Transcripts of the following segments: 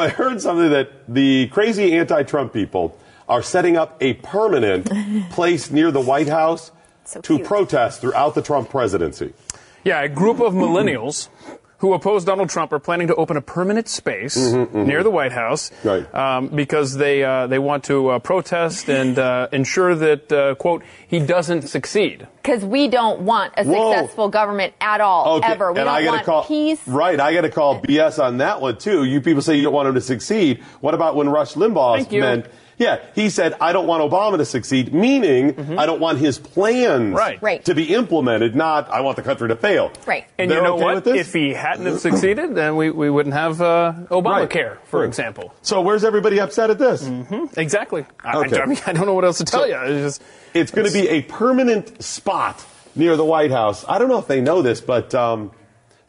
I heard something that the crazy anti Trump people are setting up a permanent place near the White House so to protest throughout the Trump presidency. Yeah, a group of millennials who oppose Donald Trump are planning to open a permanent space mm-hmm, mm-hmm. near the White House right. um, because they uh, they want to uh, protest and uh, ensure that uh, quote he doesn't succeed. Because we don't want a Whoa. successful government at all okay. ever. We and don't I gotta want call, peace. Right, I got to call BS on that one too. You people say you don't want him to succeed. What about when Rush Limbaugh's men? Yeah, he said, I don't want Obama to succeed, meaning mm-hmm. I don't want his plans right. Right. to be implemented, not I want the country to fail. Right. And They're you know okay what? If he hadn't have succeeded, then we, we wouldn't have uh, Obamacare, right. for right. example. So where's everybody upset at this? Mm-hmm. Exactly. Okay. I, I, mean, I don't know what else to tell so you. It's, just, it's going to be a permanent spot near the White House. I don't know if they know this, but um,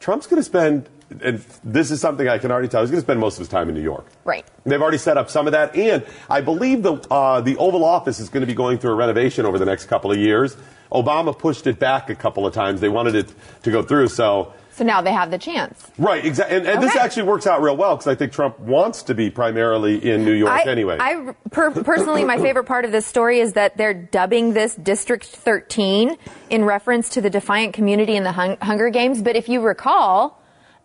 Trump's going to spend and this is something I can already tell. He's going to spend most of his time in New York. Right. They've already set up some of that, and I believe the uh, the Oval Office is going to be going through a renovation over the next couple of years. Obama pushed it back a couple of times. They wanted it to go through, so. So now they have the chance. Right, exactly. And, and okay. this actually works out real well because I think Trump wants to be primarily in New York I, anyway. I per, personally, my favorite part of this story is that they're dubbing this District 13 in reference to the defiant community in the hung- Hunger Games. But if you recall,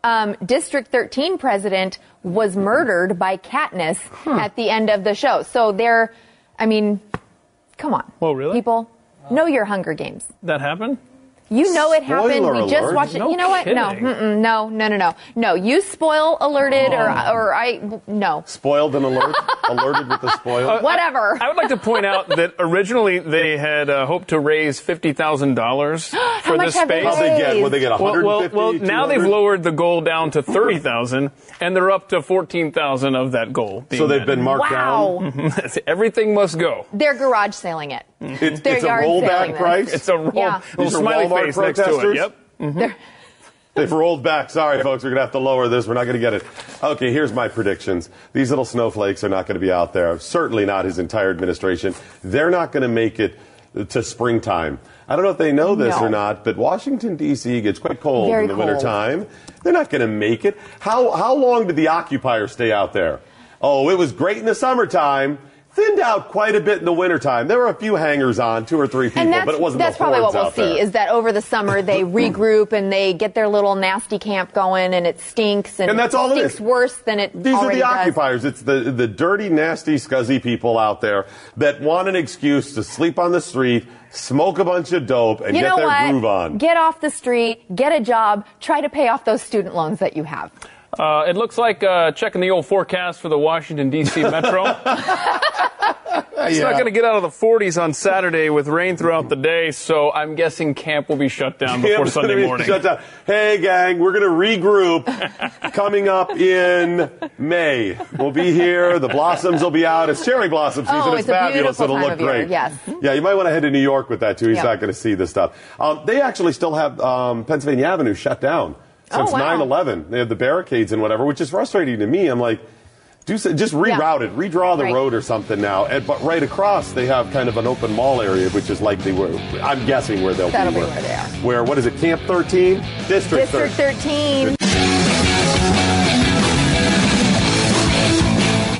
um, District 13 president was murdered by Katniss huh. at the end of the show. So they're, I mean, come on. Well, really? People, know your Hunger Games. That happened? You know it happened. Spoiler we just watched it. No you know what? kidding. No, no, no, no, no, no. You spoil alerted, or or I no. Spoiled and alert, alerted with the spoil. Uh, Whatever. I, I, would like to point out that originally they had uh, hoped to raise fifty thousand dollars for this space. How they get? Will they get well, well, well, now they've lowered the goal down to thirty thousand, and they're up to fourteen thousand of that goal. So they've met. been marked wow. down. Everything must go. They're garage sailing it. It's, They're it's a yard rollback price. It's a roll, Yeah. little These are smiley Walmart face next to protesters? it. Yep. Mm-hmm. They're- They've rolled back. Sorry, folks, we're going to have to lower this. We're not going to get it. Okay, here's my predictions. These little snowflakes are not going to be out there. Certainly not his entire administration. They're not going to make it to springtime. I don't know if they know this No. or not, but Washington, D.C. gets quite cold Very in the cold. wintertime. They're not going to make it. How, how long did the occupiers stay out there? Oh, it was great in the summertime. Thinned out quite a bit in the wintertime. There were a few hangers on, two or three people, but it wasn't that's probably what we'll see there. is that over the summer they regroup and they get their little nasty camp going and it stinks and, And that's all it stinks is. worse than it These are the does. occupiers. It's the, the dirty, nasty, scuzzy people out there that want an excuse to sleep on the street, smoke a bunch of dope, and You get their what? groove on. Get off the street, get a job, try to pay off those student loans that you have. Uh, it looks like uh, checking the old forecast for the Washington D.C. Metro. It's not going to get out of the 40s on Saturday with rain throughout the day, so I'm guessing camp will be shut down before Camp's gonna Sunday be morning. shut down. Hey, gang, we're going to regroup coming up in May. We'll be here. The blossoms will be out. It's cherry blossom season. Oh, it's, it's fabulous. beautiful It'll look of year, great. yes. Yeah, you might want to head to New York with that, too. He's Yeah. not going to see this stuff. Um, they actually still have um, Pennsylvania Avenue shut down Oh, since Oh, wow. 9-11. They have the barricades and whatever, which is frustrating to me. I'm like, do s- just reroute it, redraw the Right. road or something now. And, but right across, they have kind of an open mall area, which is likely where I'm guessing where they'll That'll be. be where they are. Where what is it? Camp 13, District, District 13. 13.